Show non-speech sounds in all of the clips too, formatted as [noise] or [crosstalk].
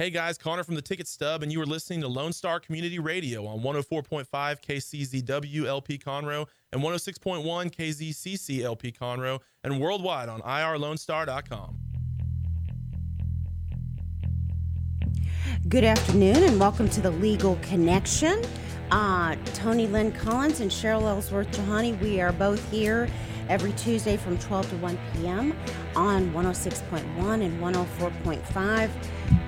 Hey guys, Connor from the Ticket Stub, and you are listening to Lone Star Community Radio on 104.5 KCZW LP Conroe and 106.1 KZCC LP Conroe, and worldwide on irlonestar.com. Good afternoon, and welcome to the Legal Connection. Uh, Tony Lynn Collins and Cheryl Ellsworth Jahani, we are both here every Tuesday from 12 to 1 p.m. on 106.1 and 104.5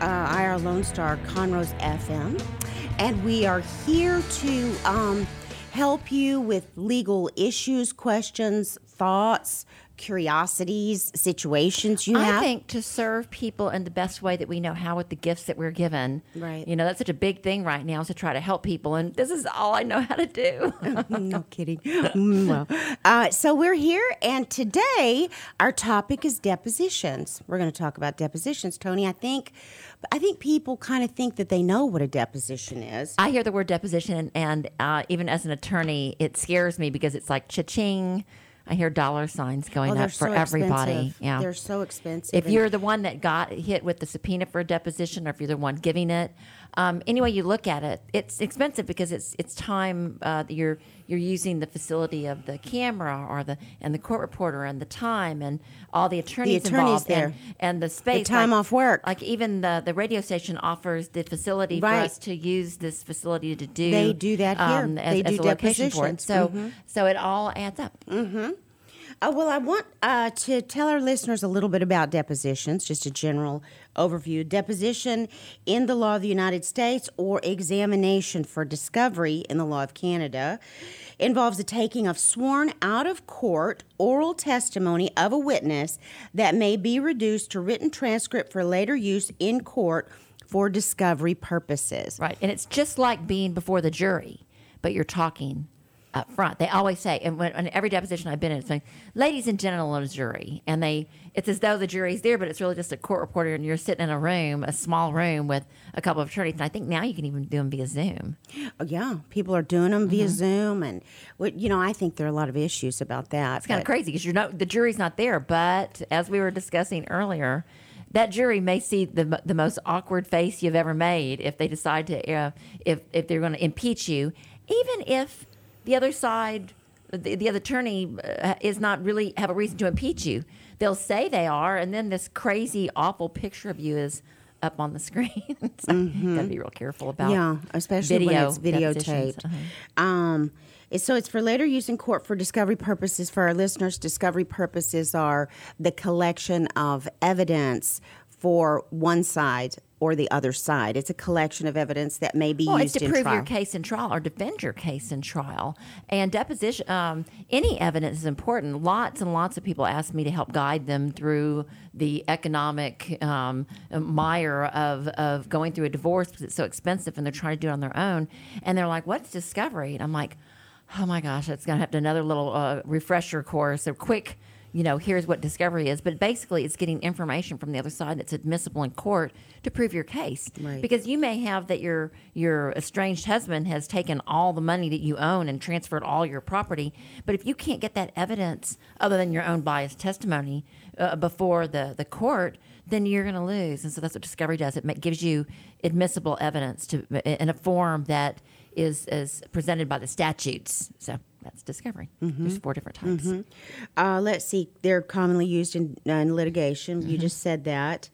uh, IR Lone Star Conroe's FM. And we are here to um, help you with legal issues, questions, thoughts, curiosities, situations you I have. I think to serve people in the best way that we know how with the gifts that we're given. Right. You know, that's such a big thing right now is to try to help people. And this is all I know how to do. [laughs] no kidding. Mm, well, uh, so we're here, and today our topic is depositions. We're going to talk about depositions, Tony. I think, I think people kind of think that they know what a deposition is. I hear the word deposition, and uh, even as an attorney, it scares me because it's like cha-ching. I hear dollar signs going Oh, up for so everybody. expensive. Yeah, they're so expensive. if you're the one that got hit with the subpoena for a deposition, or if you're the one giving it, um, any way you look at it, it's expensive because it's it's time uh, that you're you're using the facility of the camera or the and the court reporter and the time and all the attorneys, attorneys involved there. and, and the space The time like- off work. Like even the the radio station offers the facility Right. for us to use this facility to do. They do that here. um, as, They as a location for it. So Mhm. so it all adds up. Uh, well, I want uh, to tell our listeners a little bit about depositions, just a general overview. Deposition in the law of the United States or examination for discovery in the law of Canada involves the taking of sworn out of court oral testimony of a witness that may be reduced to written transcript for later use in court for discovery purposes. Right. And it's just like being before the jury, but you're talking up front. They always say, and when, in every deposition I've been in, it's like, ladies and gentlemen of the jury. And they, it's as though the jury's there, but it's really just a court reporter and you're sitting in a room, a small room with a couple of attorneys. And I think now you can even do them via Zoom. Oh, yeah, people are doing them via Mm-hmm. Zoom, and what- you know, I think there are a lot of issues about that. It's kind of crazy because you're not, the jury's not there. But as we were discussing earlier, that jury may see the, the most awkward face you've ever made if they decide to, uh, if, if they're going to impeach you, even if the other side, the, the other attorney uh, is not really have a reason to impeach you. They'll say they are, and then this crazy, awful picture of you is up on the [laughs] screen. so you got to be real careful about Yeah, especially when video it's videotaped. Uh-huh. Um, so it's for later use in court for discovery purposes. For our listeners, discovery purposes are the collection of evidence for one side or the other side. It's a collection of evidence that may be Well, it's used to in prove trial. your case in trial or defend your case in trial. And deposition, um, any evidence is important. Lots and lots of people ask me to help guide them through the economic um, mire of, of going through a divorce because it's so expensive and they're trying to do it on their own. And they're like, what's discovery? And I'm like, oh my gosh, it's going to have to another little uh, refresher course, a quick you know, here's what discovery is. But basically, it's getting information from the other side that's admissible in court to prove your case. Right. Because you may have that your your estranged husband has taken all the money that you own and transferred all your property. But if you can't get that evidence other than your own biased testimony uh, before the the court, then you're going to lose. And so that's what discovery does. It gives you admissible evidence to in a form that is is presented by the statutes. So that's discovery. There's four different types. Uh, let's see, they're commonly used in, uh, in litigation. You just said that.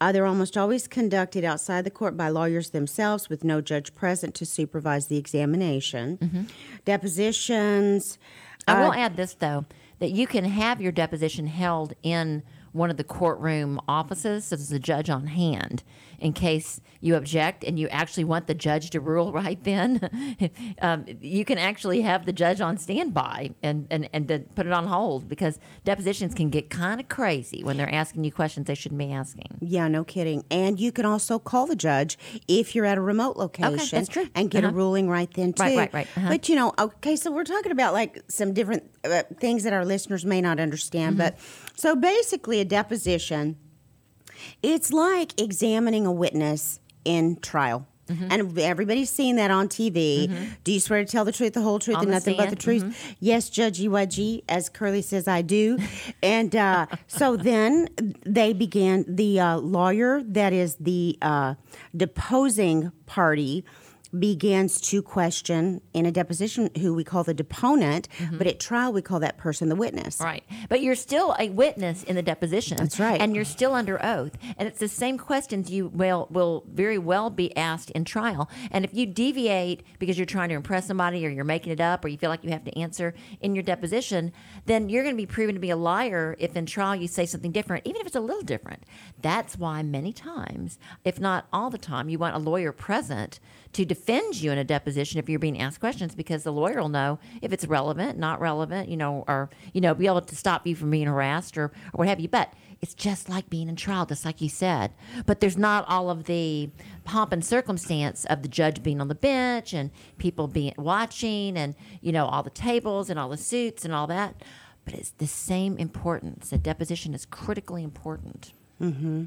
Uh, they're almost always conducted outside the court by lawyers themselves with no judge present to supervise the examination. Depositions. I uh, will add this though that you can have your deposition held in one of the courtroom offices, so there's a judge on hand in case you object and you actually want the judge to rule [laughs] right then. um, you can actually have the judge on standby and, and, and put it on hold because depositions can get kind of crazy when they're asking you questions they shouldn't be asking. Yeah, no kidding. And you can also call the judge if you're at a remote location okay, that's true. and get a Uh-huh. ruling right then too. Right, right, right. Uh-huh. But you know, okay, so we're talking about like some different uh, things that our listeners may not understand. But Mm-hmm. So basically, a deposition, it's like examining a witness in trial. And everybody's seen that on TV. Do you swear to tell the truth, the whole truth, On and nothing but the truth? Yes, Judge EYG, as Curly says, I do. [laughs] and uh, so then they began, the uh, lawyer that is the uh, deposing party begins to question in a deposition who we call the deponent, mm-hmm. but at trial we call that person the witness. Right. But you're still a witness in the deposition. That's right. And you're still under oath. And it's the same questions you will will very well be asked in trial. And if you deviate because you're trying to impress somebody or you're making it up or you feel like you have to answer in your deposition, then you're going to be proven to be a liar if in trial you say something different, even if it's a little different. That's why many times, if not all the time, you want a lawyer present to defend you in a deposition if you're being asked questions because the lawyer will know if it's relevant, not relevant, you know, or, you know, be able to stop you from being harassed or, or what have you. But it's just like being in trial, just like you said. But there's not all of the pomp and circumstance of the judge being on the bench and people being watching and, you know, all the tables and all the suits and all that. But it's the same importance. A deposition is critically important. Mm-hmm.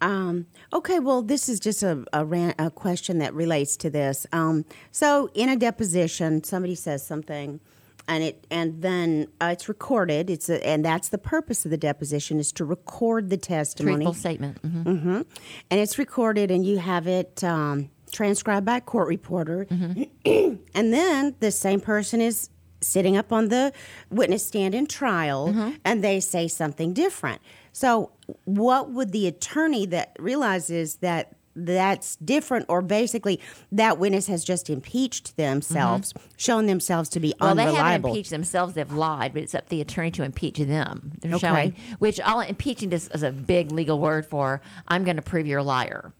Um, okay, well, this is just a, a, ran- a question that relates to this. Um, so, in a deposition, somebody says something, and it and then uh, it's recorded. It's a, and that's the purpose of the deposition is to record the testimony, Truthful statement. hmm and it's recorded, and you have it um, transcribed by a court reporter, [clears throat] and then the same person is sitting up on the witness stand in trial, and they say something different. So, what would the attorney that realizes that that's different, or basically that witness has just impeached themselves, mm-hmm. shown themselves to be Well, they haven't impeached themselves; they've lied, but it's up to the attorney to impeach them. They're Okay. showing, which all impeaching is, is a big legal word for I'm going to prove you're a liar.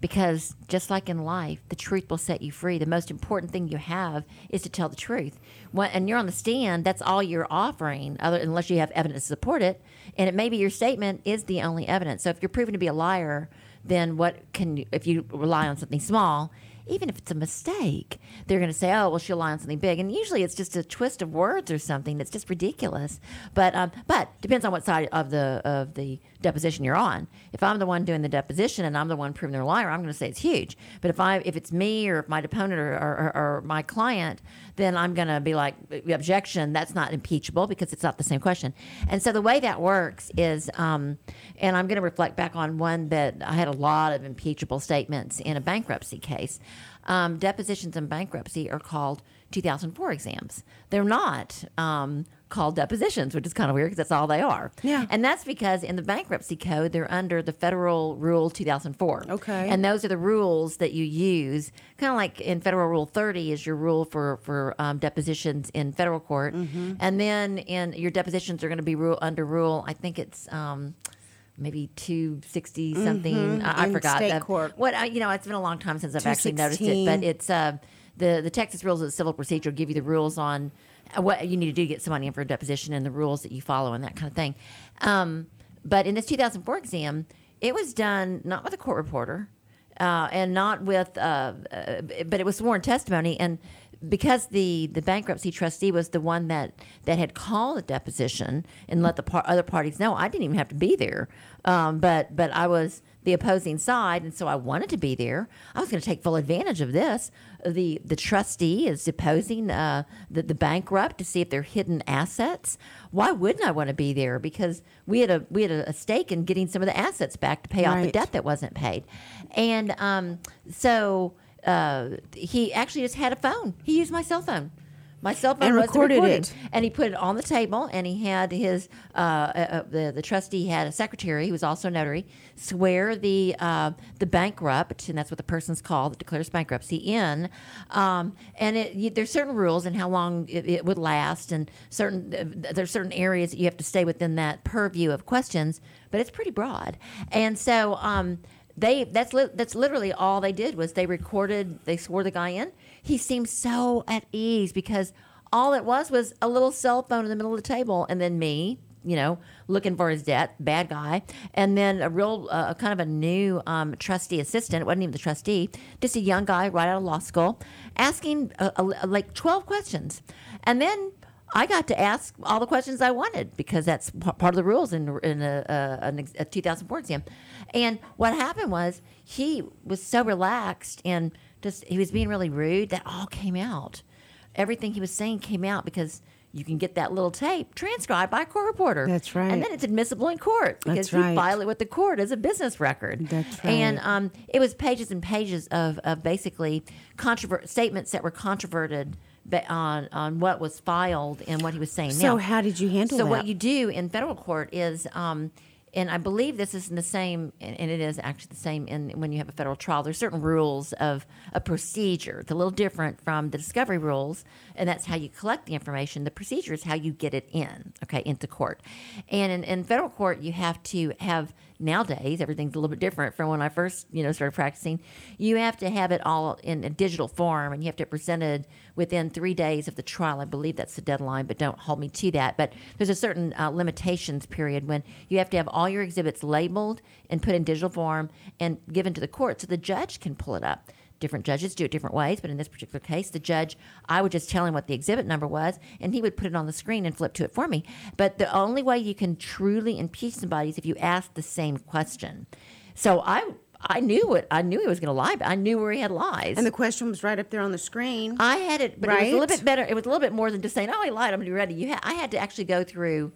Because just like in life, the truth will set you free. The most important thing you have is to tell the truth. When, and you're on the stand, that's all you're offering, other unless you have evidence to support it. And it may be your statement is the only evidence. So if you're proven to be a liar, then what can you, if you rely on something small, even if it's a mistake, they're going to say, "Oh, well, she'll lie on something big," and usually it's just a twist of words or something that's just ridiculous. But um, but depends on what side of the of the deposition you're on. If I'm the one doing the deposition and I'm the one proving they're a liar, I'm going to say it's huge. But if I if it's me or if my deponent or, or, or my client, then I'm going to be like, objection, that's not impeachable because it's not the same question. And so the way that works is, um, and I'm going to reflect back on one that I had a lot of impeachable statements in a bankruptcy case. Um, depositions in bankruptcy are called 2004 exams. They're not um, called depositions, which is kind of weird because that's all they are. Yeah. And that's because in the bankruptcy code, they're under the federal rule 2004. Okay. And those are the rules that you use, kind of like in Federal Rule 30 is your rule for for um, depositions in federal court, Mm-hmm. and then in your depositions are going to be rule under rule. I think it's. Um, Maybe two sixty something. I, I Mm-hmm. in forgot. state Uh, court. What I, you know, it's been a long time since I've actually noticed it, but it's uh, the the Texas Rules of Civil Procedure give you the rules on what you need to do to get somebody in for a deposition and the rules that you follow and that kind of thing. Um, but in this 2004 exam, it was done not with a court reporter uh, and not with, uh, uh, but it was sworn testimony. And because the, the bankruptcy trustee was the one that, that had called the deposition and let the par- other parties know, I didn't even have to be there. Um, but but I was the opposing side, and so I wanted to be there. I was going to take full advantage of this. The the trustee is deposing uh, the the bankrupt to see if they're hidden assets. Why wouldn't I want to be there? Because we had a we had a, a stake in getting some of the assets back to pay off the debt that wasn't paid, and um, so uh, he actually just had a phone. He used my cell phone. My cell phone And recorded recorded. it. and he put it on the table, and he had his uh, uh, uh, the the trustee had a secretary who was also a notary swear the uh, the bankrupt, and that's what the person's called that declares bankruptcy in. Um, and it, you, there's certain rules and how long it, it would last, and certain uh, there's certain areas that you have to stay within that purview of questions, but it's pretty broad. And so. Um, they that's li- that's literally all they did was they recorded they swore the guy in he seemed so at ease because all it was was a little cell phone in the middle of the table and then me you know looking for his debt bad guy and then a real uh, kind of a new um, trustee assistant it wasn't even the trustee just a young guy right out of law school asking uh, like 12 questions and then I got to ask all the questions I wanted because that's p- part of the rules in in a, a, a 2004 exam. And what happened was he was so relaxed and just he was being really rude that all came out. Everything he was saying came out because you can get that little tape transcribed by a court reporter. That's right. And then it's admissible in court because That's you right. file it with the court as a business record. That's And um, it was pages and pages of, of basically controver- statements that were controverted on on what was filed and what he was saying. So now, how did you handle so that? what you do in federal court is, um, and I believe this is in the same, and and it is actually the same in when you have a federal trial. There's certain rules of a procedure. It's a little different from the discovery rules, and that's how you collect the information. The procedure is how you get it in, okay, into court. And in, in federal court, you have to have nowadays everything's a little bit different from when I first, you know, started practicing. You have to have it all in a digital form, and you have to present it within three days of the trial. I believe that's the deadline, but don't hold me to that. But there's a certain uh, limitations period when you have to have all your exhibits labeled and put in digital form and given to the court so the judge can pull it up. Different judges do it different ways, but in this particular case, the judge, I would just tell him what the exhibit number was, and he would put it on the screen and flip to it for me. But the only way you can truly impeach somebody is if you ask the same question. So I, I knew it. I knew he was going to lie, but I knew where he had lies. and the question was right up there on the screen. I had it, but it was a little bit better. It was a little bit more than just saying, "Oh, he lied. I'm going to be ready." You, ha- I had to actually go through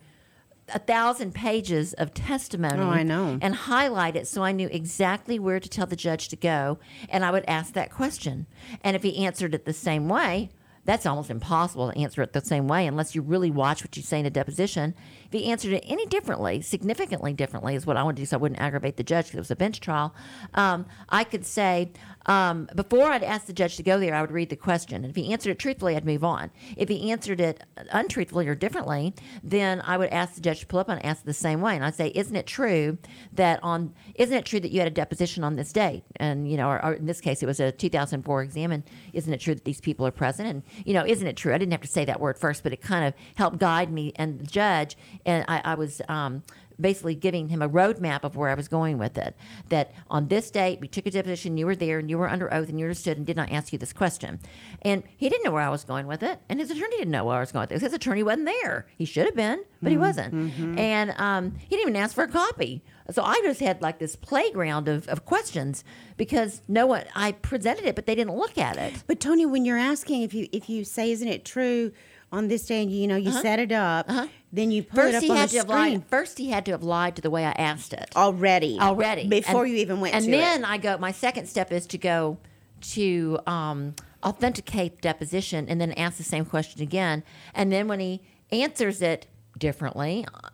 a thousand pages of testimony. Oh, I know. and highlight it so I knew exactly where to tell the judge to go, and I would ask that question. And if he answered it the same way. That's almost impossible to answer it the same way unless you really watch what you say in a deposition. If he answered it any differently, significantly differently, is what I wanted to do so I wouldn't aggravate the judge because it was a bench trial. Um, I could say, um, before I'd ask the judge to go there, I would read the question. And if he answered it truthfully, I'd move on. If he answered it untruthfully or differently, then I would ask the judge to pull up and ask the same way. And I'd say, isn't it true that on, isn't it true that you had a deposition on this date? And, you know, or, or in this case, it was a 2004 exam. And isn't it true that these people are present? And, you know, isn't it true? I didn't have to say that word first, but it kind of helped guide me and the judge. And I, I was, um, basically giving him a roadmap of where I was going with it. That on this date, we took a deposition, you were there, and you were under oath, and you understood, and did not ask you this question. And he didn't know where I was going with it, and his attorney didn't know where I was going with it. His attorney wasn't there. He should have been, but he wasn't. And um, he didn't even ask for a copy. So I just had like this playground of, of questions because no one, I presented it, but they didn't look at it. But Tony, when you're asking if you if you say, "Isn't it true?" On this day, and you know you set it up, then you put it Uh-huh. First, up he on had the to have lied. First, he had to have lied to the way I asked it. already. already before And- you even went and to then it. i go my second step is to go to um, authenticate the deposition and then ask the same question again and then when he answers it differently uh,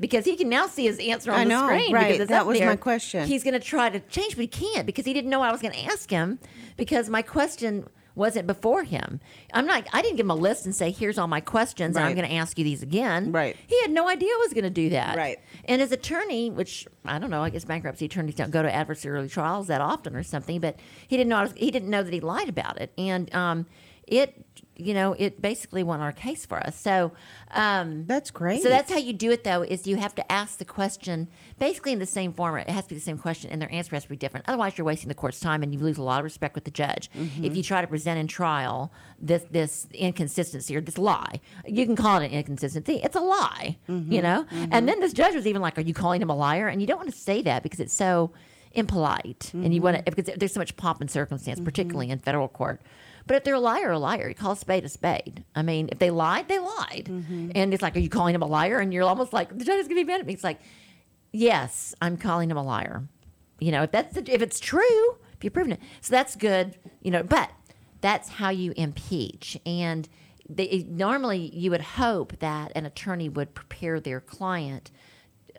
because he can now see his answer on I the know, screen right. because That was my question. he's going to try to change but he can't because he didn't know i was going to ask him because my question wasn't before him. I'm not i didn't give him a list and say here's all my questions and i'm going to ask you these again. Right. he had no idea i was going to do that. Right. and his attorney, which I don't know, I guess bankruptcy attorneys don't go to adversarial trials that often or something, but he didn't know was, he didn't know that he lied about it, and um, it you know it basically won our case for us. So um, That's great. So that's how you do it though is you have to ask the question basically in the same format. It has to be the same question, and their answer has to be different. Otherwise, you're wasting the court's time, and you lose a lot of respect with the judge Mm-hmm. if you try to present in trial this this inconsistency or this lie. You can call it an inconsistency. It's a lie, Mm-hmm. you know. And then this judge was even like, "Are you calling him a liar?" And you don't want to say that because it's so impolite, and you want Mm-hmm. to because there's so much pomp and circumstance, particularly in federal court. But if they're a liar, a liar, you call a spade a spade. I mean, if they lied, they lied. Mm-hmm. And it's like, are you calling him a liar? And you're almost like, the judge is going to be mad at me. It's like, yes, I'm calling him a liar. You know, if that's the, if it's true, if you've proven it, so that's good. You know, but that's how you impeach. And they, normally, you would hope that an attorney would prepare their client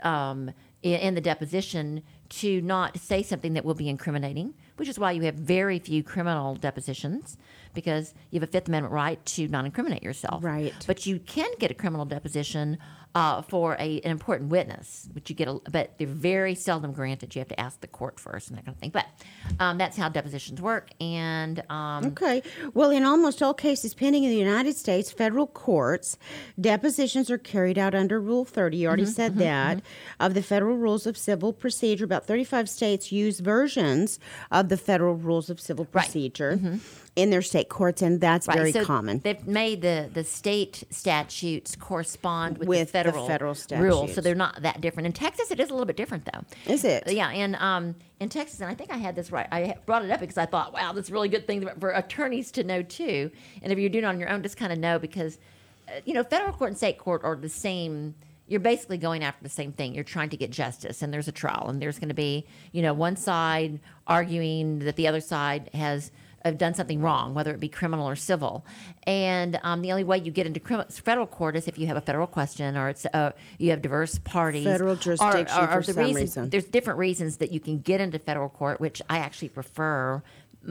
um, in, in the deposition to not say something that will be incriminating, which is why you have very few criminal depositions because you have a Fifth Amendment right to not incriminate yourself. Right. But you can get a criminal deposition uh, for a, an important witness, which you get, a, but they're very seldom granted. You have to ask the court first and that kind of thing. But um, that's how depositions work. And um, Okay. Well, in almost all cases pending in the United States federal courts, depositions are carried out under Rule 30. You already Mm-hmm, said that. Of the federal rules of civil procedure, about 35 states use versions of the federal rules of civil Right. In their state courts, and that's Right, very so common. They've made the, the state statutes correspond with, With the the federal, federal rules, so they're not that different. In Texas, it is a little bit different, though. Is it? Yeah, and um, in Texas, and I think I had this right. I brought it up because I thought, wow, that's a really good thing for attorneys to know too. And if you're doing it on your own, just kind of know because, uh, you know, federal court and state court are the same. You're basically going after the same thing. You're trying to get justice, and there's a trial, and there's going to be, you know, one side arguing that the other side has have done something wrong, whether it be criminal or civil. And um, the only way you get into crim- federal court is if you have a federal question or it's uh, you have diverse parties. Federal jurisdiction or- or for the some reason- reason. There's different reasons that you can get into federal court, which I actually prefer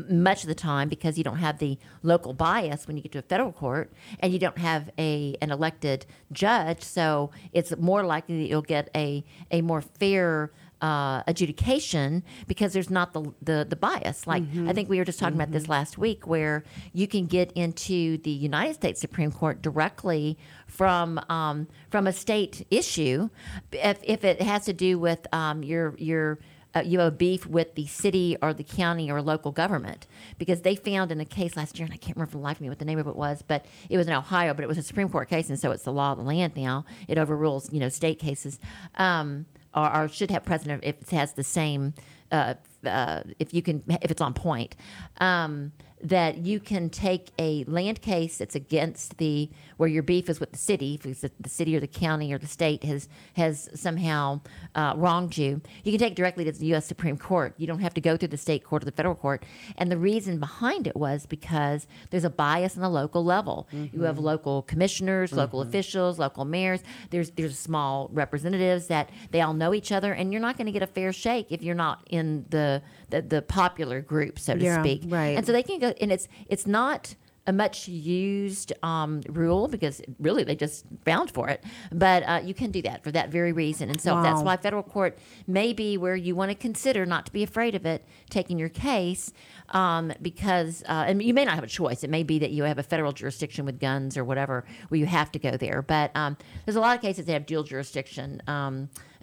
much of the time because you don't have the local bias when you get to a federal court and you don't have a an elected judge so it's more likely that you'll get a a more fair uh, adjudication because there's not the the, the bias. Like I think we were just talking about this last week, where you can get into the United States Supreme Court directly from um, from a state issue, if, if it has to do with um, your your uh, you have a beef with the city or the county or local government because they found in a case last year, and I can't remember for the life of me what the name of it was, but it was in Ohio, but it was a Supreme Court case, and so it's the law of the land now. It overrules, you know, state cases, um, or, or should have precedent if it has the same, uh, uh, if you can, if it's on point. Um, that you can take a land case that's against the where your beef is with the city, if it's the, the city or the county or the state has has somehow uh, wronged you, you can take it directly to the U.S. Supreme Court. You don't have to go through the state court or the federal court. And the reason behind it was because there's a bias on the local level. You have local commissioners, local officials, local mayors. There's there's small representatives that they all know each other, and you're not going to get a fair shake if you're not in the the, the popular group, so to Yeah, speak. right. And so they can go, and it's it's not a much used um, rule because really they just found for it, but uh, you can do that for that very reason. And so that's why federal court may be where you want to consider not to be afraid of it, taking your case, um, because uh, and you may not have a choice. It may be that you have a federal jurisdiction with guns or whatever where you have to go there. But um, there's a lot of cases that have dual jurisdiction.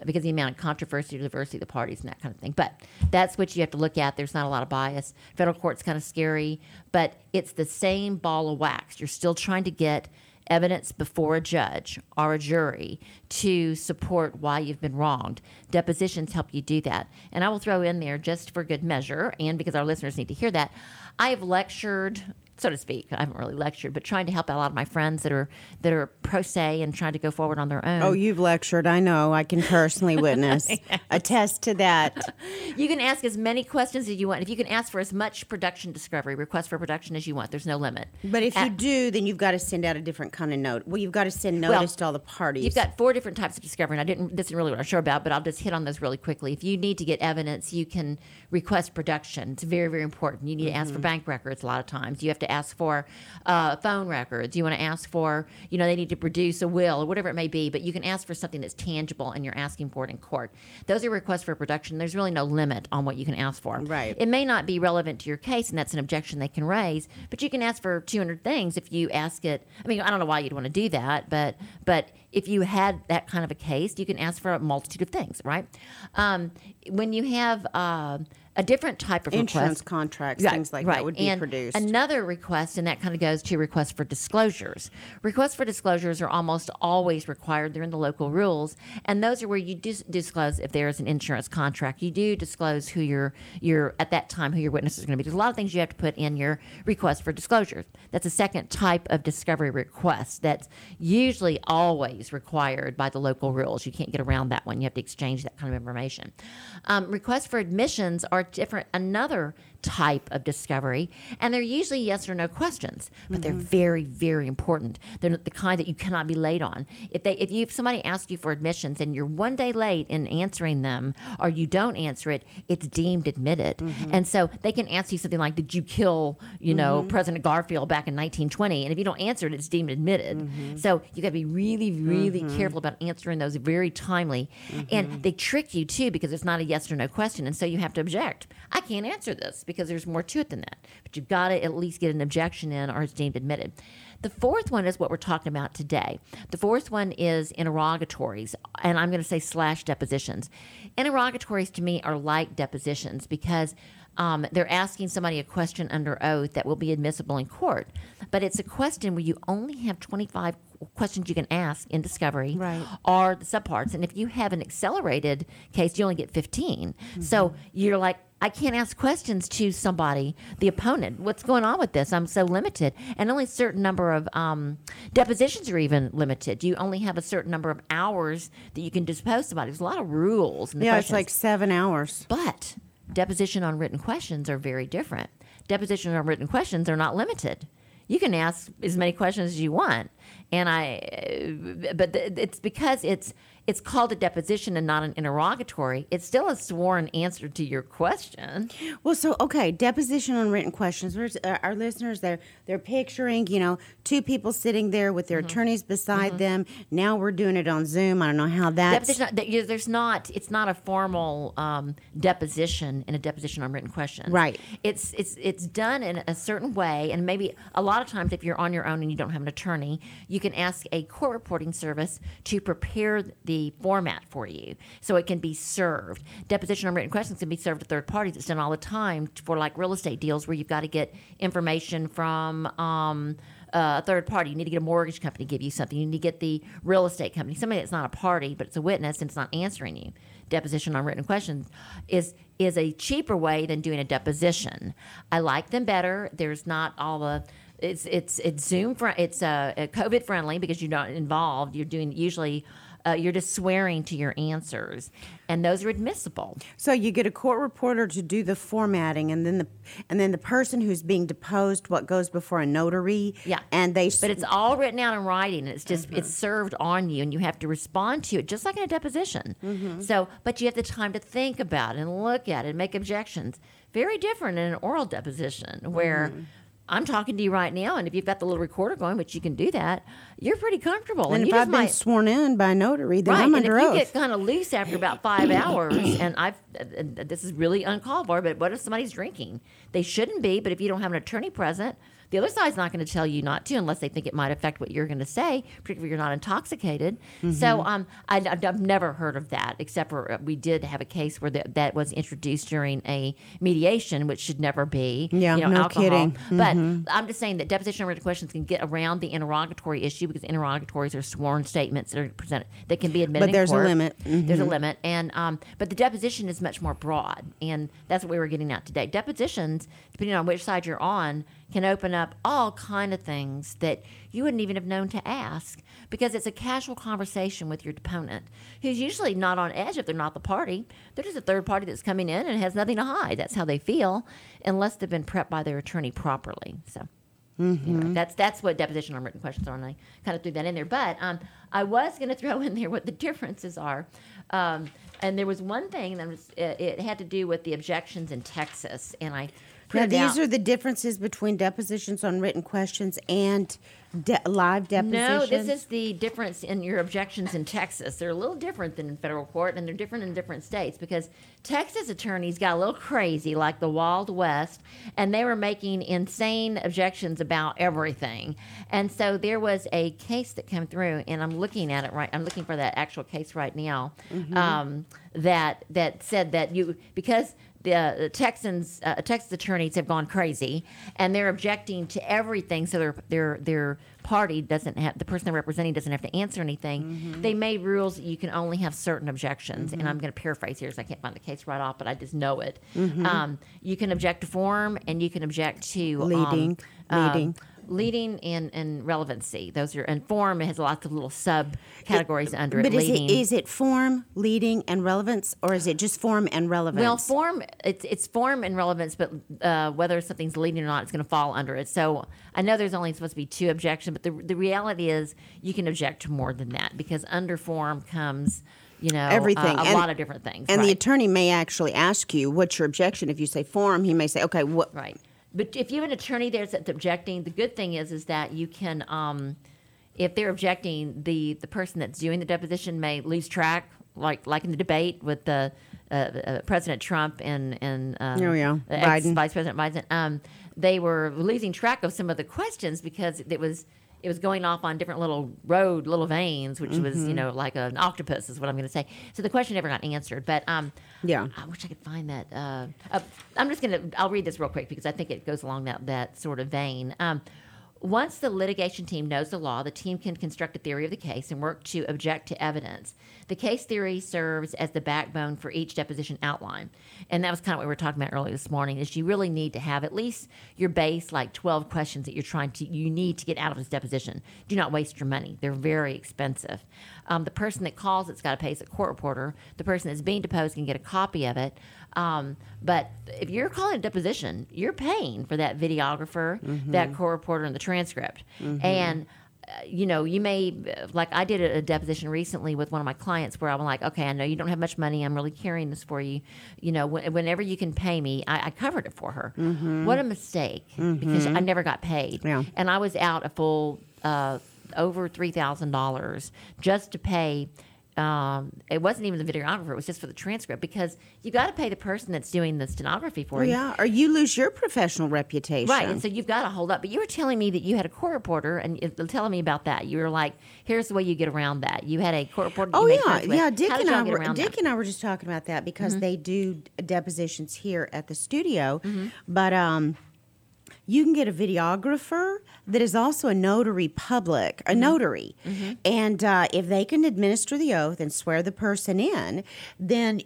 Because the amount of controversy, diversity of the parties, and that kind of thing. But that's what you have to look at. There's not a lot of bias. Federal court's kind of scary, but it's the same ball of wax. You're still trying to get evidence before a judge or a jury to support why you've been wronged. Depositions help you do that. And I will throw in there, just for good measure, and because our listeners need to hear that, I have lectured so to speak. I haven't really lectured, but trying to help out a lot of my friends that are that are pro se and trying to go forward on their own. Oh, you've lectured. I know. I can personally witness, [laughs] attest to that. You can ask as many questions as you want. If you can ask for as much production discovery, request for production as you want, there's no limit. But if Uh, you do, then you've got to send out a different kind of note. Well, you've got to send Well, notice to all the parties. You've got four different types of discovery, and I didn't. This isn't really what I'm sure about, but I'll just hit on those really quickly. If you need to get evidence, you can request production. It's very, very important. You need to ask for bank records a lot of times. You have to ask for uh, phone records. You want to ask for, you know, they need to produce a will or whatever it may be. But you can ask for something that's tangible, and you're asking for it in court. Those are requests for production. There's really no limit on what you can ask for. Right. It may not be relevant to your case, and that's an objection they can raise. But you can ask for 200 things if you ask it. I mean, I don't know why you'd want to do that, but but if you had that kind of a case, you can ask for a multitude of things, right? Um, when you have uh, a different type of insurance request, contracts, Right, things like right. that would be and produced. Another request, and that kind of goes to requests for disclosures. Requests for disclosures are almost always required. They're in the local rules, and those are where you dis- disclose if there is an insurance contract. You do disclose who your your at that time who your witness is going to be. There's a lot of things you have to put in your request for disclosures. That's a second type of discovery request that's usually always required by the local rules. You can't get around that one. You have to exchange that kind of information. Um, requests for admissions are different. Another type of discovery, and they're usually yes or no questions, but they're mm-hmm. very, very important. They're the kind that you cannot be late on. If they, if you, if somebody asks you for admissions and you're one day late in answering them, or you don't answer it, it's deemed admitted. Mm-hmm. And so they can ask you something like, "Did you kill, you know, mm-hmm. President Garfield back in 1920?" And if you don't answer it, it's deemed admitted. So you got to be really, really careful about answering those very timely. And they trick you too because it's not a yes or no question, and so you have to object. I can't answer this because there's more to it than that. But you've got to at least get an objection in, or it's deemed admitted. The fourth one is what we're talking about today. The fourth one is interrogatories, and I'm going to say slash depositions. Interrogatories to me are like depositions because um, they're asking somebody a question under oath that will be admissible in court. But it's a question where you only have 25 questions you can ask in discovery Right. are the subparts. And if you have an accelerated case, you only get 15. So you're like, I can't ask questions to somebody, the opponent. What's going on with this? I'm so limited. And only a certain number of um, depositions are even limited. You only have a certain number of hours that you can dispose somebody. There's a lot of rules. In the Yeah, it's like seven hours. But deposition on written questions are very different. Deposition on written questions are not limited. You can ask as many questions as you want, and I. uh, But it's because it's it's called a deposition and not an interrogatory. It's still a sworn answer to your question. Well, so okay, deposition on written questions. Where's uh, our listeners? They're they're picturing, you know, two people sitting there with their Mm-hmm. attorneys beside them. Now we're doing it on Zoom. I don't know how that There's not. It's not a formal um, deposition in a deposition on written questions. Right. It's it's it's done in a certain way, and maybe a lot of times if you're on your own and you don't have an attorney, you can ask a court reporting service to prepare the format for you, so it can be served. Deposition on written questions can be served to third parties. It's done all the time for like real estate deals where you've got to get information from. Um, a third party. You need to get a mortgage company to give you something. You need to get the real estate company, somebody that's not a party, but it's a witness and it's not answering you. Deposition on written questions is is a cheaper way than doing a deposition. I like them better. There's not all the it's it's it's Zoom fr- it's uh, COVID friendly because you're not involved. You're doing usually. Uh, you're just swearing to your answers, and those are admissible. So you get a court reporter to do the formatting, and then the and then the person who's being deposed, what goes before a notary. Yeah. and they. But it's all written out in writing, and it's just it's mm-hmm. served on you, and you have to respond to it just like in a deposition. Mm-hmm. So, but you have the time to think about it and look at it and make objections. Very different in an oral deposition where. Mm-hmm. I'm talking to you right now, and if you've got the little recorder going, which you can do that, you're pretty comfortable. and you if I've been might- sworn in by a notary, then Right, I'm and under if oath. you get kind of loose after about five hours, and I've and this is really uncalled for, but what if somebody's drinking? They shouldn't be, but if you don't have an attorney present, the other side's not going to tell you not to unless they think it might affect what you're going to say, particularly if you're not intoxicated. Mm-hmm. So um, I, I've never heard of that, except for uh, we did have a case where that that was introduced during a mediation, which should never be. Yeah, you know, no alcohol. kidding. Mm-hmm. But I'm just saying that deposition written questions can get around the interrogatory issue because interrogatories are sworn statements that are presented that can be admitted. But there's a limit. Mm-hmm. There's a limit, and um, but the deposition is much more broad, and that's what we were getting at today. Depositions, depending on which side you're on, can open up all kind of things that you wouldn't even have known to ask because it's a casual conversation with your opponent, who's usually not on edge if they're not the party. They're just a third party that's coming in and has nothing to hide. That's how they feel, unless they've been prepped by their attorney properly. So. Anyway, that's that's what deposition on written questions are, and I kind of threw that in there. But um, I was going [laughs] to throw in there what the differences are, um, and there was one thing that was it, it had to do with the objections in Texas, and I Now, these are the differences between depositions on written questions and de- live depositions. No, this is the difference in your objections in Texas. They're a little different than in federal court, and they're different in different states because Texas attorneys got a little crazy, like the Wild West, and they were making insane objections about everything. And so there was a case that came through, and I'm looking at it right. I'm looking for that actual case right now. Um, that that said that you because the, uh, Texans, uh, Texas attorneys have gone crazy, and they're objecting to everything. So their their their party doesn't have the person they're representing doesn't have to answer anything. They made rules that you can only have certain objections, and I'm going to paraphrase here, because I can't find the case right off, but I just know it. Um, you can object to form, and you can object to um, Leading- um, leading. Leading and, and relevancy. Those are and form it has lots of little sub categories under it. But is leading. it is it form, leading, and relevance, or is it just form and relevance? Well, form it's it's form and relevance, but uh, whether something's leading or not, it's going to fall under it. So I know there's only supposed to be two objections, but the the reality is you can object to more than that because under form comes you know Everything. a, a And- lot of different things. and the attorney may actually ask you, "What's your objection?" If you say form, he may say, "Okay, what?" Right. But if you have an attorney there that's objecting, the good thing is is that you can, um, if they're objecting, the the person that's doing the deposition may lose track, like like in the debate with the uh, uh, President Trump and and um, Oh, yeah. Biden. Vice President Biden. Um, they were losing track of some of the questions because it was. It was going off on different little road, little veins, which was, Mm-hmm. you know, like an octopus, is what I'm going to say. So the question never got answered. But um, Yeah. I wish I could find that. Uh, uh, I'm just going to, I'll read this real quick because I think it goes along that, that sort of vein. Um, once the litigation team knows the law, the team can construct a theory of the case and work to object to evidence. The case theory serves as the backbone for each deposition outline. And that was kind of what we were talking about earlier this morning is you really need to have at least your base like 12 questions that you're trying to you need to get out of this deposition. Do not waste your money. They're very expensive. Um, the person that calls it's got to pay as a court reporter. The person that's being deposed can get a copy of it. Um, but if you're calling a deposition, you're paying for that videographer, that court reporter, and the transcript. And uh, you know, you may like I did a, deposition recently with one of my clients where I'm like, okay, I know you don't have much money. I'm really carrying this for you. You know, wh- whenever you can pay me, I, I covered it for her. What a mistake because I never got paid, Yeah. and I was out a full uh, over three thousand dollars just to pay. Um, it wasn't even the videographer; it was just for the transcript because you got to pay the person that's doing the stenography for you. yeah, or you lose your professional reputation. Right, and so you've got to hold up. But you were telling me that you had a court reporter, and you're telling me about that. You were like, "Here's the way you get around that." You had a court reporter. Oh yeah, yeah. Dick and I were Dick that? Mm-hmm. and I were just talking about that because they do depositions here at the studio, Mm-hmm. but um, you can get a videographer that is also a notary public, Mm-hmm. a notary, and uh, if they can administer the oath and swear the person in, then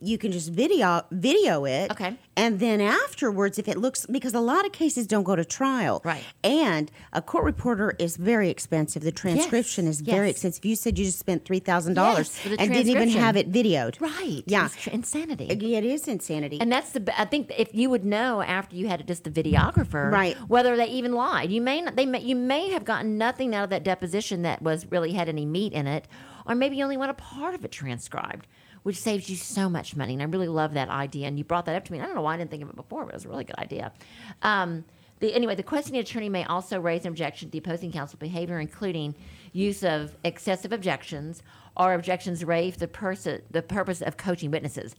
you can just video video it Okay. and then afterwards if it looks because a lot of cases don't go to trial Right. and a court reporter is very expensive the transcription is very yes. expensive you said you just spent $3000 Yes, and didn't even have it videoed Right. Yeah. It's tr- insanity. It is insanity And that's the. I think if you would know after you had it, just the videographer, Right. Whether they even lied, you may not. They may, you may have gotten nothing out of that deposition that was really had any meat in it, or maybe you only want a part of it transcribed, which saves you so much money. And I really love that idea. And you brought that up to me. I don't know why I didn't think of it before, but it was a really good idea. Um, the, anyway, the questioning attorney may also raise an objection to the opposing counsel behavior, including use of excessive objections or objections raised the, person, the purpose of coaching witnesses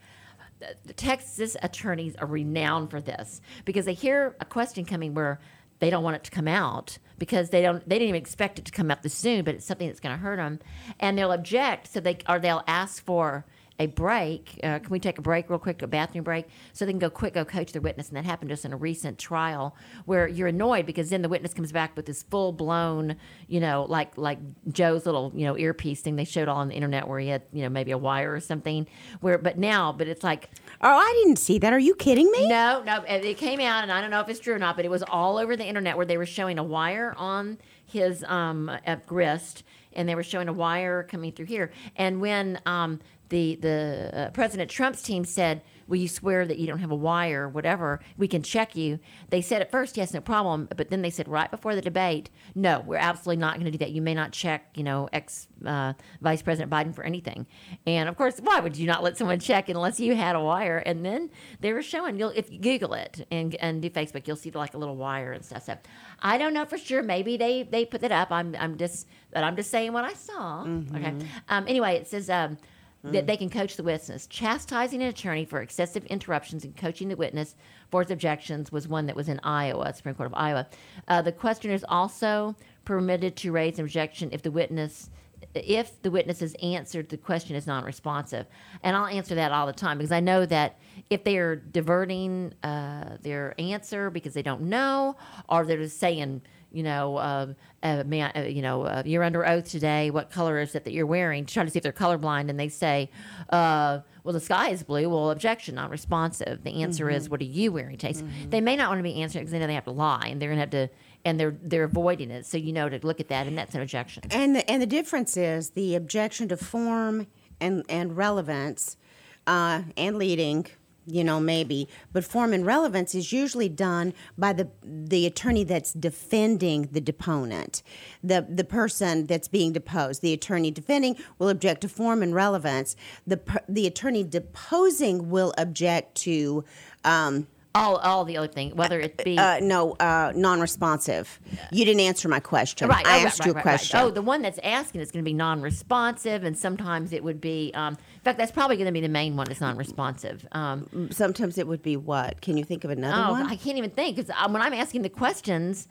the Texas attorneys are renowned for this because they hear a question coming where they don't want it to come out because they don't they didn't even expect it to come out this soon, but it's something that's going to hurt them, and they'll object. So they or they'll ask for a break. Uh, can we take a break real quick, a bathroom break, so they can go quick, go coach their witness? And that happened just in a recent trial where you're annoyed because then the witness comes back with this full blown, you know, like like Joe's little you know earpiece thing they showed all on the internet where he had you know maybe a wire or something. Where but now, but it's like oh i didn't see that are you kidding me no, no. It came out, and I don't know if it's true or not, but it was all over the internet where they were showing a wire on his um, wrist, and they were showing a wire coming through here. And when um, the the uh, President Trump's team said, "Will you swear that you don't have a wire, or whatever? We can check you." They said at first, "Yes, no problem," but then they said right before the debate, "No, we're absolutely not going to do that. You may not check, you know, ex uh, Vice President Biden for anything." And of course, why would you not let someone check unless you had a wire? And then they were showing you'll if you Google it and and do Facebook, you'll see like a little wire and stuff. So I don't know for sure. Maybe they they put that up. I'm I'm just but I'm just saying what I saw. Okay. Um. Anyway, it says um. That they can coach the witness. Chastising an attorney for excessive interruptions and coaching the witness for his objections was one that was in Iowa, Supreme Court of Iowa. Uh, the questioner is also permitted to raise an objection if the witness if the witness has answered the question is non-responsive and i'll answer that all the time because i know that if they are diverting uh, their answer because they don't know or they're just saying you know, uh, uh, man, uh, you know, uh, you're under oath today. What color is it that you're wearing? To try to see if they're colorblind, and they say, uh, well, the sky is blue. Well, objection, not responsive. The answer is, what are you wearing today? So They may not want to be answering because they know they have to lie, and they're going to have to, and they're they're avoiding it. So you know to look at that, and that's an objection. And the, and the difference is the objection to form and and relevance, uh, and leading. You know, maybe, but form and relevance is usually done by the the attorney that's defending the deponent, the the person that's being deposed. The attorney defending will object to form and relevance. The the attorney deposing will object to. Um, All all the other thing, whether it be uh, no, uh, non-responsive. You didn't answer my question. Right, I oh, asked right, you a right, right, right. question. Oh, the one that's asking is going to be non-responsive, and sometimes it would be. Um, in fact, that's probably going to be the main one. That's non-responsive. Um, Sometimes it would be what? Can you think of another oh, one? I can't even think because when I'm asking the questions,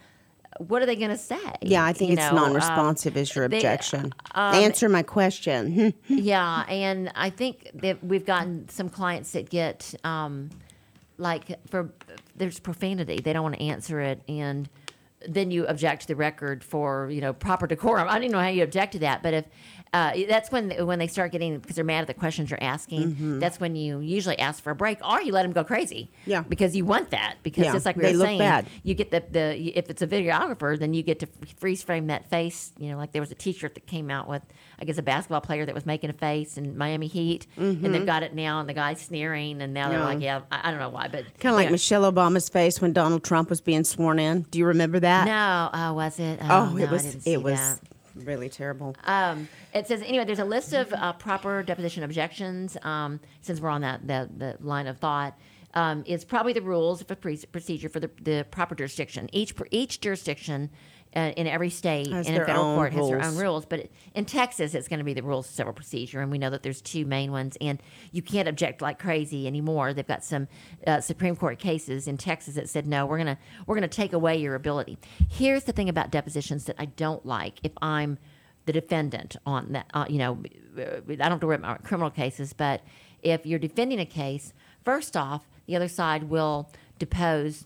what are they going to say? yeah, I think You it's know, um, non-responsive is your they- objection. um, Answer my question. [laughs] yeah, and I think that we've gotten some clients that get um, like for there's profanity. They don't want to answer it, and then you object to the record for you know proper decorum. I don't even know how you object to that, but if uh, that's when when they start getting because they're mad at the questions you're asking. That's when you usually ask for a break, or you let them go crazy. Mm-hmm. Yeah. because you want that. Because Yeah, just like we they were saying, bad. you get the the if it's a videographer, then you get to freeze frame that face. You know, like there was a T-shirt that came out with I guess a basketball player that was making a face in Miami Heat, and they've got it now, and the guy's sneering, and now they're Mm-hmm. Like, yeah, I, I don't know why, but kind of like yeah. Michelle Obama's face when Donald Trump was being sworn in. Do you remember that? No, uh, was it? Oh, no, it I was. It was that. Really terrible. Um, it says anyway. There's a list of uh, proper deposition objections. Um, since we're on that that, line of thought, um, it's probably the rules of a pre- procedure for the, the proper jurisdiction. Each each jurisdiction. Uh, in every state Has and in their federal court has their own rules. rules, but it, in Texas it's going to be the rules of civil procedure, and we know that there's two main ones, and you can't object like crazy anymore. They've got some uh, Supreme Court cases in Texas that said no, we're gonna we're gonna take away your ability. Here's the thing about depositions that I don't like. If I'm the defendant on that. Uh, you know, I don't have to worry about criminal cases, but if you're defending a case, first off, the other side will depose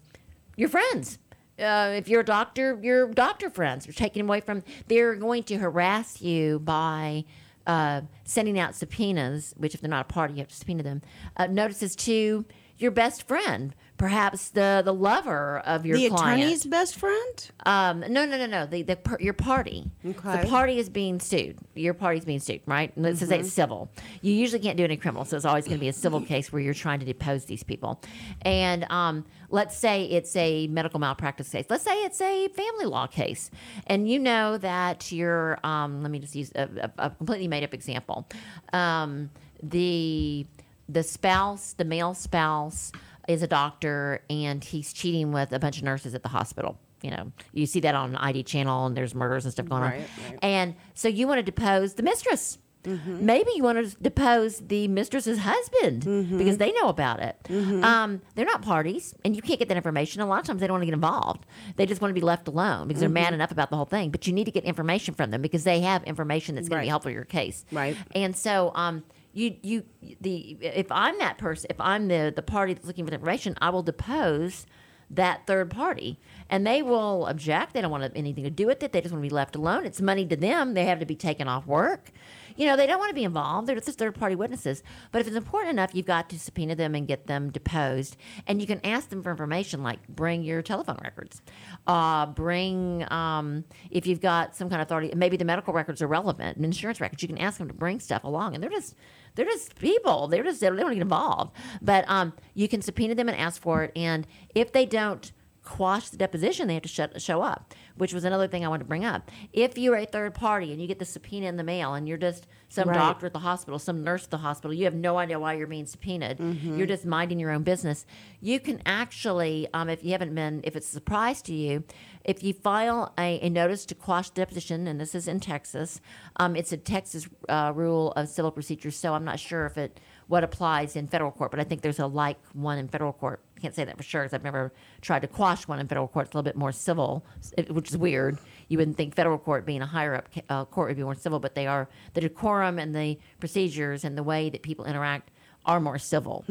your friends. Uh, if you're a doctor, your doctor friends are taken away from. They're going to harass you by uh, sending out subpoenas, which if they're not a party, you have to subpoena them. Uh, notices to your best friend, perhaps the the lover of your the client. attorney's best friend. Um, no, no, no, no. The, the per, your party. Okay. The party is being sued. Your party's being sued, right? Let's just say it's civil. You usually can't do any criminal, so it's always going to be a civil [clears throat] case where you're trying to depose these people. And um, let's say it's a medical malpractice case. Let's say it's a family law case, and you know that you're. Um, let me just use a, a, a completely made up example. Um, the the spouse, the male spouse, is a doctor and he's cheating with a bunch of nurses at the hospital. You know, you see that on ID channel and there's murders and stuff going Right, on. right. And so you want to depose the mistress. Maybe you want to depose the mistress's husband because they know about it. Um, they're not parties, and you can't get that information. A lot of times they don't want to get involved. They just want to be left alone because they're mad enough about the whole thing. But you need to get information from them because they have information that's going to be helpful to your case. Right. And so, um, you you the if I'm that person, if I'm the the party that's looking for the information, I will depose that third party, and they will object. They don't want anything to do with it. They just want to be left alone. It's money to them. They have to be taken off work. You know, they don't want to be involved. They're just third party witnesses. But if it's important enough, you've got to subpoena them and get them deposed. And you can ask them for information like bring your telephone records, uh, bring, um, if you've got some kind of authority, maybe the medical records are relevant, insurance records, you can ask them to bring stuff along. And they're just, they're just people. They're just, they don't get involved. But um, you can subpoena them and ask for it. And if they don't, quash the deposition, they have to shut, show up, which was another thing I wanted to bring up. If you're a third party and you get the subpoena in the mail and you're just some Right. doctor at the hospital, some nurse at the hospital, you have no idea why you're being subpoenaed. You're just minding your own business. You can actually, um, if you haven't been, if it's a surprise to you, if you file a, a notice to quash the deposition, and this is in Texas, um, it's a Texas uh, rule of civil procedure, so I'm not sure if it what applies in federal court, but I think there's a like one in federal court. Can't say that for sure because I've never tried to quash one in federal court. It's a little bit more civil, which is weird. You wouldn't think federal court being a higher up uh, court would be more civil, but they are the decorum and the procedures and the way that people interact are more civil.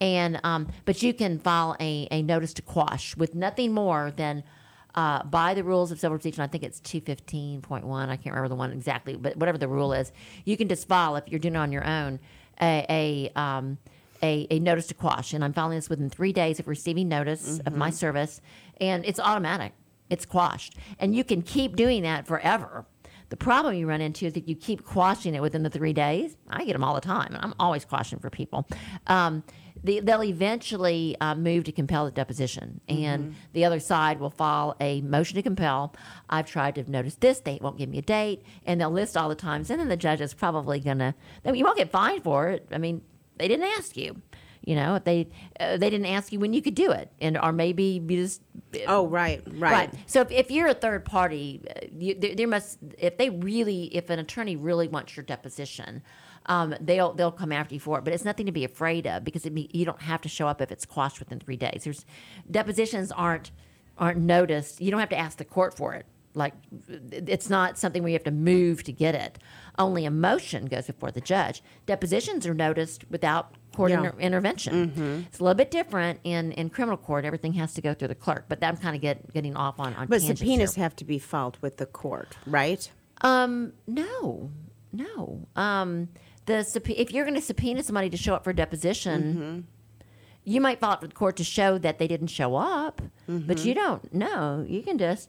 And um, but you can file a, a notice to quash with nothing more than uh, by the rules of civil procedure, I think it's 215.1, I can't remember the one exactly, but whatever the rule is, you can just file, if you're doing it on your own, a, a, um, a, a notice to quash. And I'm filing this within three days of receiving notice of my service, and it's automatic, it's quashed. And you can keep doing that forever. The problem you run into is if you keep quashing it within the three days. I get them all the time, and I'm always quashing for people. Um, the, they'll eventually uh, move to compel the deposition, and the other side will file a motion to compel. I've tried to notice this; they won't give me a date, and they'll list all the times, and then the judge is probably gonna. I mean, you won't get fined for it. I mean, they didn't ask you. You know, if they uh, they didn't ask you when you could do it, and or maybe you just Oh, right, right. so if, if you're a third party, uh, you, there, there must if they really if an attorney really wants your deposition, um, they'll they'll come after you for it. But it's nothing to be afraid of because it be, you don't have to show up if it's quashed within three days. There's depositions aren't aren't noticed. You don't have to ask the court for it. Like it's not something where you have to move to get it. Only a motion goes before the judge. Depositions are noticed without court Yeah. inter- intervention. It's a little bit different in, in criminal court. Everything has to go through the clerk. But I'm kind of get, getting off on on But subpoenas here. have to be filed with the court, right? Um, no, no. Um, the if you're going to subpoena somebody to show up for a deposition, you might file it for the court to show that they didn't show up, but you don't. No, you can just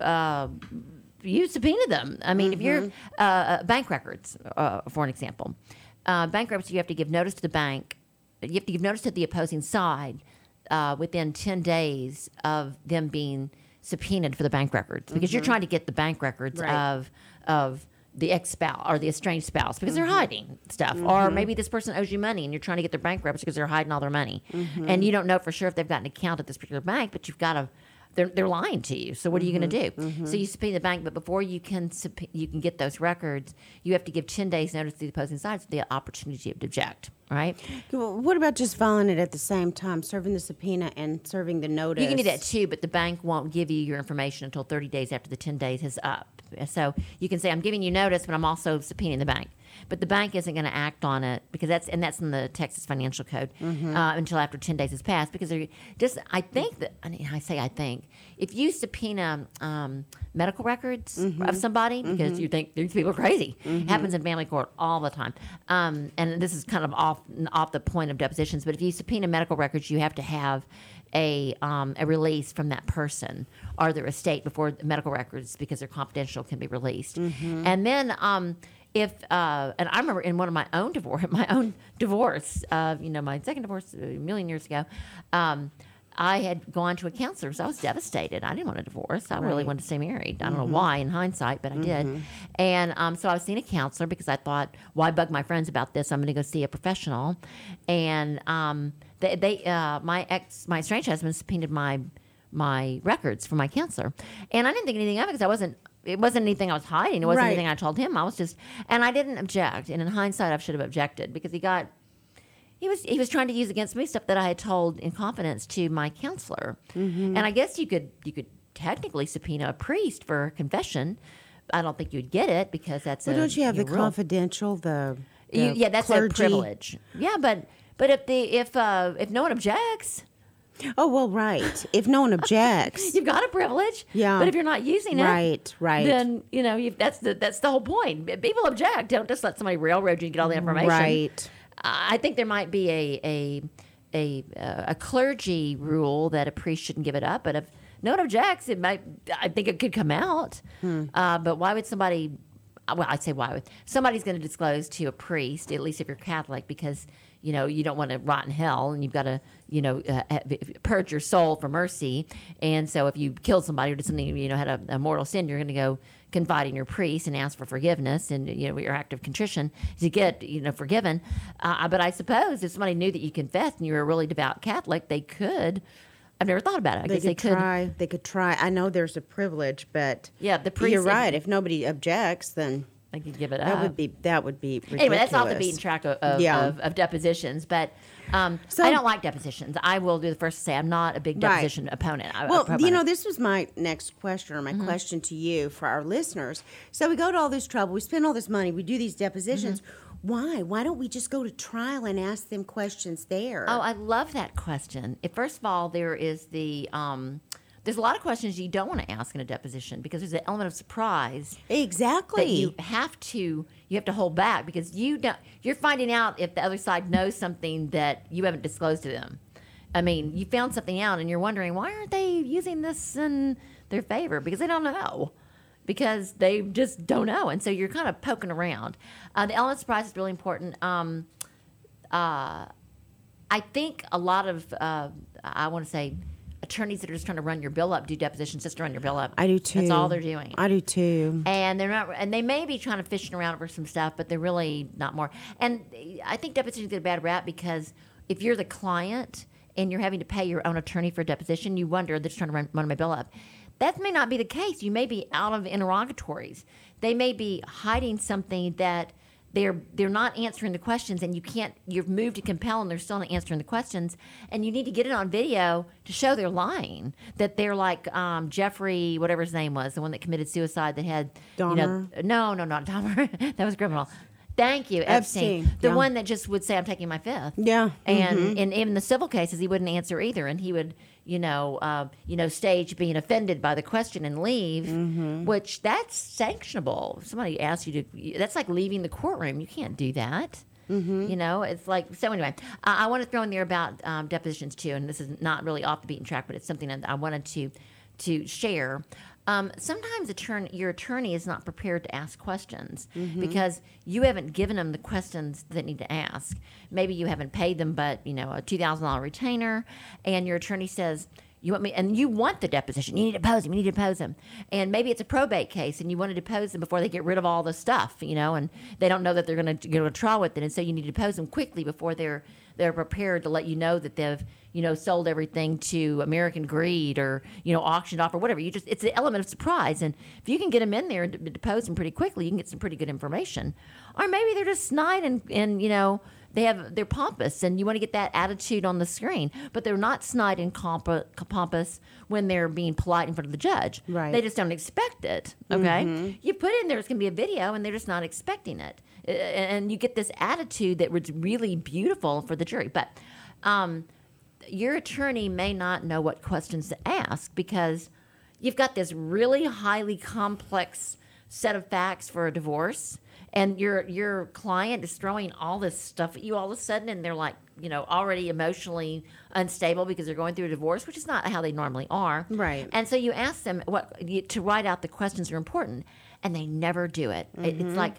uh, you subpoena them. I mean, if you're uh, uh, bank records, uh, for an example, uh, bank records, you have to give notice to the bank. You have to give notice to the opposing side uh, within ten days of them being subpoenaed for the bank records, because you're trying to get the bank records Right. of of the ex spouse or the estranged spouse because they're mm-hmm. hiding stuff, or mm-hmm. maybe this person owes you money and you're trying to get their bank records because they're hiding all their money, mm-hmm. and you don't know for sure if they've got an account at this particular bank, but you've got to. They're, they're lying to you. So what are you going to mm-hmm. do? So mm-hmm. you subpoena the bank, but before you can you can get those records, you have to give ten days notice to the opposing side for the opportunity to object. Right? Well, What about just filing it at the same time, serving the subpoena and serving the notice? You can do that too, but the bank won't give you your information until 30 days after the 10 days is up. So you can say, I'm giving you notice, but I'm also subpoenaing the bank. But the bank isn't going to act on it because that's and that's in the Texas Financial Code Mm-hmm. uh, until after 10 days has passed. Because they're just, I think that, I, mean, I say I think, if you subpoena um, medical records Mm-hmm. of somebody because you think these people are crazy, it happens in family court all the time. Um, and this is kind of off off the point of depositions, but if you subpoena medical records, you have to have a um, a release from that person or their estate before the medical records because they're confidential can be released. And then um, if uh, and I remember in one of my own divorce, [laughs] my own divorce, uh, you know, my second divorce a million years ago. Um, I had gone to a counselor, so I was devastated. I didn't want a divorce. I really wanted to stay married. I don't know why in hindsight, but I did. And um, so I was seeing a counselor because I thought, why bug my friends about this? I'm going to go see a professional. And um, they, they uh, my ex, my estranged husband subpoenaed my my records from my counselor, and I didn't think anything of it because I wasn't. It wasn't anything I was hiding. It wasn't Right. anything I told him. I was just, and I didn't object. And in hindsight, I should have objected because he got he was he was trying to use against me stuff that I had told in confidence to my counselor, Mm-hmm. and I guess you could you could technically subpoena a priest for confession. I don't think you'd get it because that's Well, a don't you have the confidential, the, the You, yeah, that's clergy? a privilege. Yeah, but but if the if uh, if no one objects, Oh well, right. If no one objects, [laughs] you've got a privilege. Yeah. But if you're not using it, Right, right. then you know you that's the that's the whole point. If People object. Don't just let somebody railroad you and get all the information. right? I think there might be a a a, uh, a clergy rule that a priest shouldn't give it up, but if no one objects, it might. I think it could come out. Hmm. Uh, but why would somebody? Well, I'd say why would somebody's going to disclose to a priest, at least if you're Catholic, because you know you don't want to rot in hell, and you've got to you know uh, purge your soul for mercy. And so, if you killed somebody or did something you know had a, a mortal sin, you're going to go confide in your priest and ask for forgiveness and you know your act of contrition to get you know forgiven. Uh, but I suppose if somebody knew that you confessed and you were a really devout Catholic, they could. I've never thought about it. I They guess could, they could. try. They could try. I know there's a privilege, but Yeah, the priest- You're right. If nobody objects, then They could give it that up. That would be that would be ridiculous. Anyway, that's off the beaten track of, of, Yeah. of, of depositions, but um, So- I don't like depositions. I will do the first to say I'm not a big Right. deposition opponent. I- Well, you know, this was my next question or my Mm-hmm. question to you for our listeners. So we go to all this trouble, we spend all this money, we do these depositions. Mm-hmm. Why? Why don't we just go to trial and ask them questions there? Oh, I love that question. If, first of all, there is the um, there's a lot of questions you don't want to ask in a deposition because there's an element of surprise Exactly. that you have to you have to hold back because you don't you're finding out if the other side knows something that you haven't disclosed to them. I mean, you found something out and you're wondering why aren't they using this in their favor because they don't know. Because they just don't know, and so you're kind of poking around. Uh, the element of surprise is really important. Um, uh, I think a lot of uh, I want to say attorneys that are just trying to run your bill up do depositions just to run your bill up. I do too. That's all they're doing I do too. and they're not and they may be trying to fishing around over some stuff but they're really not more and i think depositions get a bad rap because if you're the client and you're having to pay your own attorney for a deposition you wonder they're just trying to run, run my bill up that may not be the case you may be out of interrogatories they may be hiding something that they're they're not answering the questions and you can't you've moved to compel and they're still not answering the questions. And you need to get it on video to show they're lying that they're like um, jeffrey whatever his name was the one that committed suicide that had you know Dahmer? no no not Dahmer. [laughs] That was criminal. Thank you epstein, Epstein, the yeah. one that just would say i'm taking my fifth. Yeah, and in even the civil cases he wouldn't answer either. And he would you know uh, you know stage being offended by the question and leave Mm-hmm. which that's sanctionable if somebody asks you to that's like leaving the courtroom you can't do that Mm-hmm. you know it's like so anyway i, I want to throw in there about um, depositions too and this is not really off the beaten track but it's something that i wanted to to share um, sometimes attorney, your attorney is not prepared to ask questions Mm-hmm. because you haven't given them the questions that need to ask. Maybe you haven't paid them, but you know a two thousand dollar retainer, and your attorney says you want me, and you want the deposition. You need to depose him. You need to depose him, and maybe it's a probate case, and you want to depose them before they get rid of all the stuff, you know, and they don't know that they're going to go to trial with it, and so you need to depose them quickly before they're they're prepared to let you know that they've you know sold everything to American Greed or you know auctioned off or whatever. You just it's an element of surprise, and if you can get them in there and depose them pretty quickly, you can get some pretty good information. Or maybe they're just snide and and you know they have they're pompous, and you want to get that attitude on the screen, but they're not snide and comp- pompous when they're being polite in front of the judge. Right. They just don't expect it. Okay, you put in there it's going to be a video, and they're just not expecting it, and you get this attitude that was really beautiful for the jury, but. Um, your attorney may not know what questions to ask because you've got this really highly complex set of facts for a divorce and your your client is throwing all this stuff at you all of a sudden and they're like you know already emotionally unstable because they're going through a divorce which is not how they normally are. Right. and so you ask them what you, to write out the questions that are important and they never do it. It- it's mm-hmm. like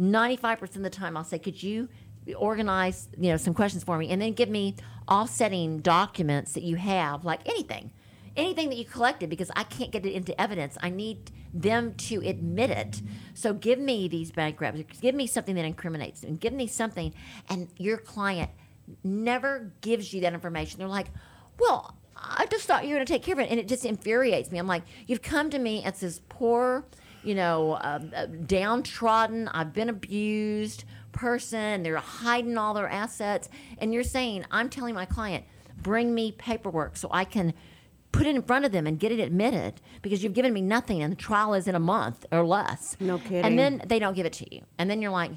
95% of the time i'll say could you organize you know some questions for me and then give me offsetting documents that you have like anything anything that you collected because i can't get it into evidence. I need them to admit it so give me these bank records give me something that incriminates them give me something and your client never gives you that information they're like well i just thought you were going to take care of it and it just infuriates me i'm like you've come to me as this poor you know, uh, uh, downtrodden, I've been abused person. They're hiding all their assets. And you're saying, I'm telling my client, bring me paperwork so I can put it in front of them and get it admitted because you've given me nothing and the trial is in a month or less. No kidding. And then they don't give it to you. And then you're like,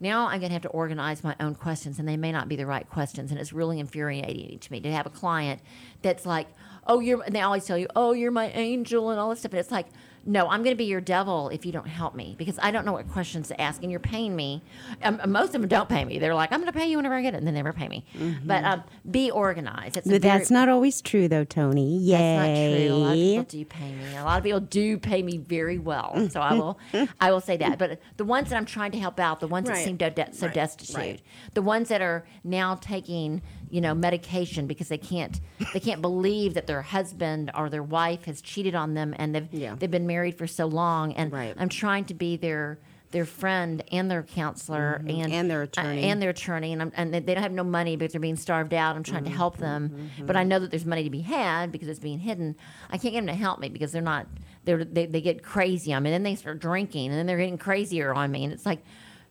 now I'm going to have to organize my own questions, and they may not be the right questions. And it's really infuriating to me to have a client that's like, oh, you're, and they always tell you, oh, you're my angel and all this stuff. And it's like, no, I'm going to be your devil if you don't help me because I don't know what questions to ask, and you're paying me. Um, most of them don't pay me. They're like, I'm going to pay you whenever I get it, and they never pay me. But um, be organized. It's But very- that's not always true, though, Tony. Yay. that's not true. A lot of people do pay me. A lot of people do pay me very well. So I will, [laughs] I will say that. But the ones that I'm trying to help out, the ones that seem de- de- so Right. destitute, Right. the ones that are now taking, you know, medication because they can't, they can't believe that their husband or their wife has cheated on them, and they've Yeah. they've been married for so long. And Right. I'm trying to be their their friend and their counselor and Mm-hmm. And their uh, attorney. and their attorney and, I'm, and they don't have no money because they're being starved out. I'm trying to help them, but I know that there's money to be had because it's being hidden. I can't get them to help me because they're not. They're, they they get crazy on me, and then they start drinking, and then they're getting crazier on me, and it's like.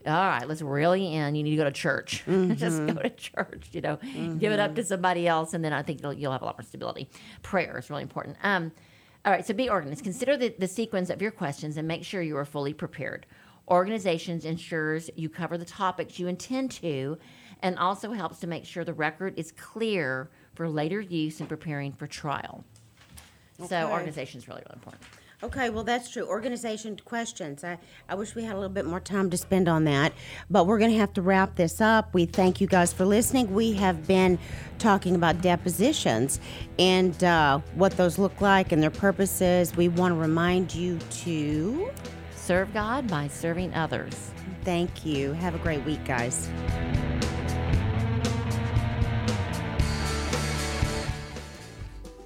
All right, let's reel you in. You need to go to church. [laughs] Just go to church. You know, give it up to somebody else, and then I think you'll, you'll have a lot more stability. Prayer is really important. Um, all right, so be organized. Consider the, the sequence of your questions and make sure you are fully prepared. Organizations ensures you cover the topics you intend to and also helps to make sure the record is clear for later use in preparing for trial. So Okay. organization is really, really important. Okay, well, that's true. Organization questions. I, I wish we had a little bit more time to spend on that, but we're going to have to wrap this up. We thank you guys for listening. We have been talking about depositions and uh, what those look like and their purposes. We want to remind you to Serve God by serving others. thank you. Have a great week, guys.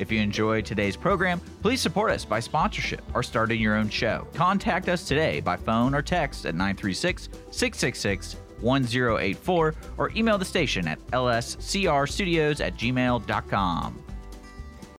If you enjoyed today's program, please support us by sponsorship or starting your own show. Contact us today by phone or text at 936 666 1084 or email the station at lscrstudios at gmail.com.